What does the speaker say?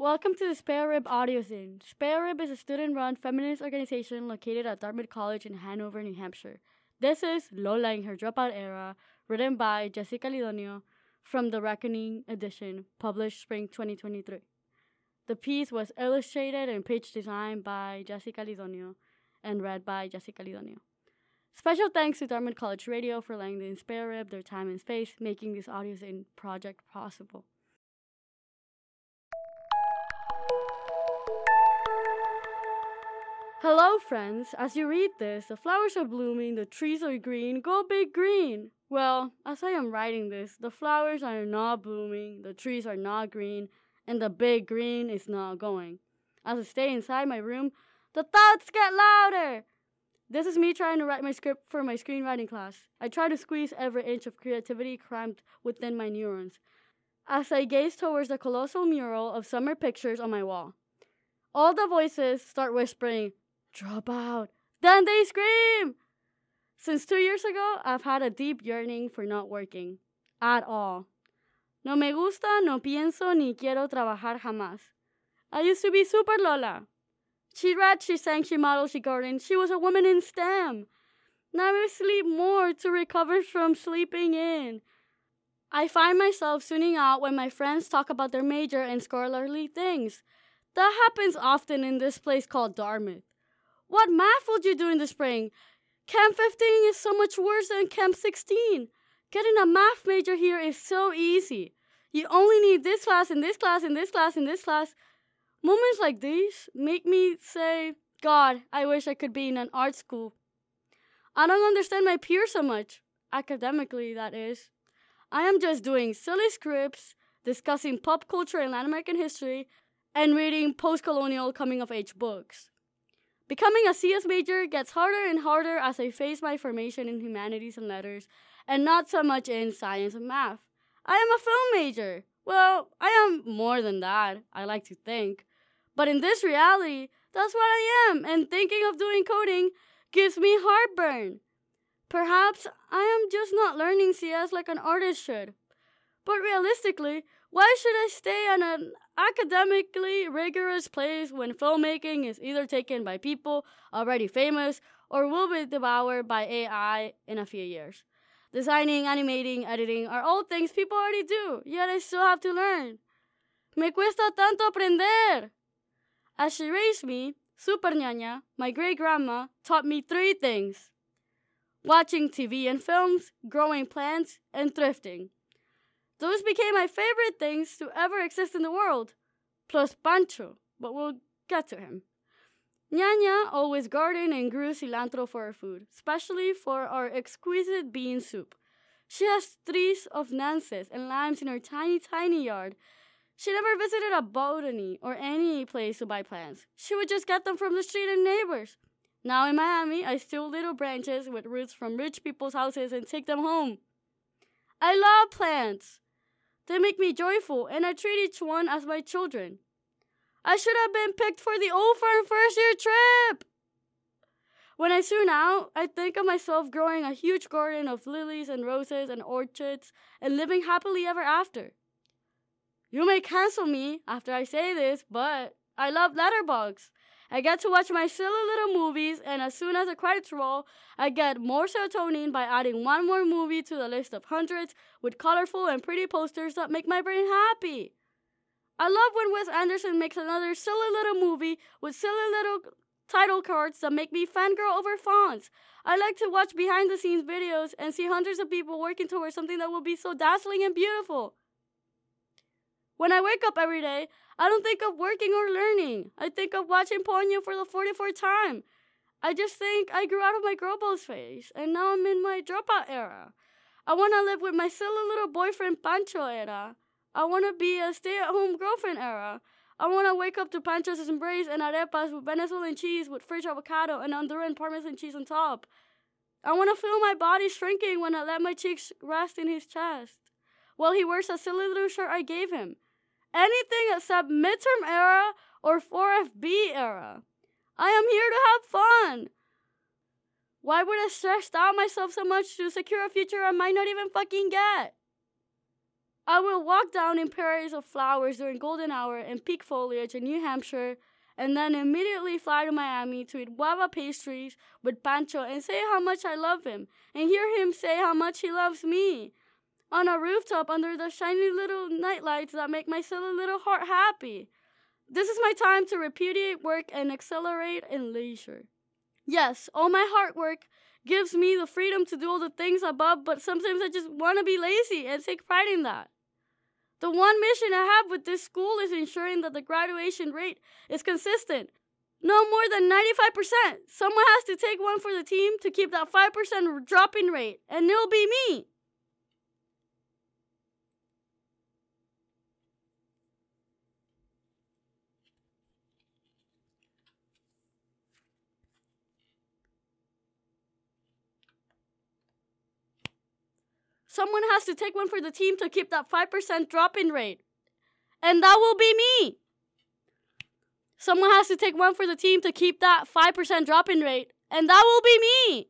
Welcome to the Spare Rib Audio Zine. Spare Rib is a student run feminist organization located at Dartmouth College in Hanover, New Hampshire. This is Lola in her dropout era, written by Jessi Calidonio from the Reckoning edition, published spring 2023. The piece was illustrated and page designed by Jessi Calidonio and read by Jessi Calidonio. Special thanks to Dartmouth College Radio for lending Spare Rib their time and space, making this audio zine project possible. Hello, friends. As you read this, the flowers are blooming, the trees are green. Go big green! Well, as I am writing this, the flowers are not blooming, the trees are not green, and the big green is not going. As I stay inside my room, the thoughts get louder. This is me trying to write my script for my screenwriting class. I try to squeeze every inch of creativity crammed within my neurons as I gaze towards the colossal mural of summer pictures on my wall. All the voices start whispering, Drop out. Then they scream. Since two years ago, I've had a deep yearning for not working. At all. No me gusta, no pienso, ni quiero trabajar jamás. I used to be super Lola. She read, she sang, she modeled, she gardened. She was a woman in STEM. Now I sleep more to recover from sleeping in. I find myself tuning out when my friends talk about their major and scholarly things. That happens often in this place called Dartmouth. What math would you do in the spring? Chem 15 is so much worse than Chem 16. Getting a math major here is so easy. You only need this class and this class and this class and this class. Moments like these make me say, God, I wish I could be in an art school. I don't understand my peers so much, academically, that is. I am just doing silly scripts, discussing pop culture and Latin American history, and reading post colonial coming of age books. Becoming a CS major gets harder and harder as I face my formation in humanities and letters, and not so much in science and math. I am a film major. Well, I am more than that, I like to think. But in this reality, that's what I am, and thinking of doing coding gives me heartburn. Perhaps I am just not learning CS like an artist should. But realistically, why should I stay in an academically rigorous place when filmmaking is either taken by people already famous or will be devoured by AI in a few years? Designing, animating, editing are all things people already do, yet I still have to learn. Me cuesta tanto aprender. As she raised me, Super Ñaña, my great grandma, taught me three things watching TV and films, growing plants, and thrifting. Those became my favorite things to ever exist in the world, plus Pancho, but we'll get to him. Ñaña always gardened and grew cilantro for our food, especially for our exquisite bean soup. She has trees of nances and limes in her tiny, tiny yard. She never visited a botany or any place to buy plants. She would just get them from the street and neighbors. Now in Miami, I steal little branches with roots from rich people's houses and take them home. I love plants. They make me joyful, and I treat each one as my children. I should have been picked for the Old Farm first year trip. When I zoom out, I think of myself growing a huge garden of lilies and roses and orchids and living happily ever after. You may cancel me after I say this, but I love Letterboxd. I get to watch my silly little movies, and as soon as the credits roll, I get more serotonin by adding one more movie to the list of hundreds with colorful and pretty posters that make my brain happy. I love when Wes Anderson makes another silly little movie with silly little title cards that make me fangirl over fonts. I like to watch behind the scenes videos and see hundreds of people working towards something that will be so dazzling and beautiful. When I wake up every day, I don't think of working or learning. I think of watching Ponyo for the 44th time. I just think I grew out of my girl boss phase, and now I'm in my dropout era. I want to live with my silly little boyfriend Pancho era. I want to be a stay at home girlfriend era. I want to wake up to Pancho's embrace and arepas with Venezuelan cheese with fresh avocado and Honduran parmesan cheese on top. I want to feel my body shrinking when I let my cheeks rest in his chest. While he wears a silly little shirt I gave him anything except midterm era or 4FB era. I am here to have fun. Why would I stress out myself so much to secure a future I might not even fucking get? I will walk down in prairies of flowers during golden hour and peak foliage in New Hampshire, and then immediately fly to Miami to eat guava pastries with Pancho and say how much I love him, and hear him say how much he loves me. On a rooftop under the shiny little nightlights that make my silly little heart happy. This is my time to repudiate work and accelerate in leisure. Yes, all my hard work gives me the freedom to do all the things above, but sometimes I just want to be lazy and take pride in that. The one mission I have with this school is ensuring that the graduation rate is consistent. No more than 95%. Someone has to take one for the team to keep that 5% dropping rate, and it'll be me. Someone has to take one for the team to keep that 5% drop in rate. And that will be me. Someone has to take one for the team to keep that 5% drop in rate. And that will be me.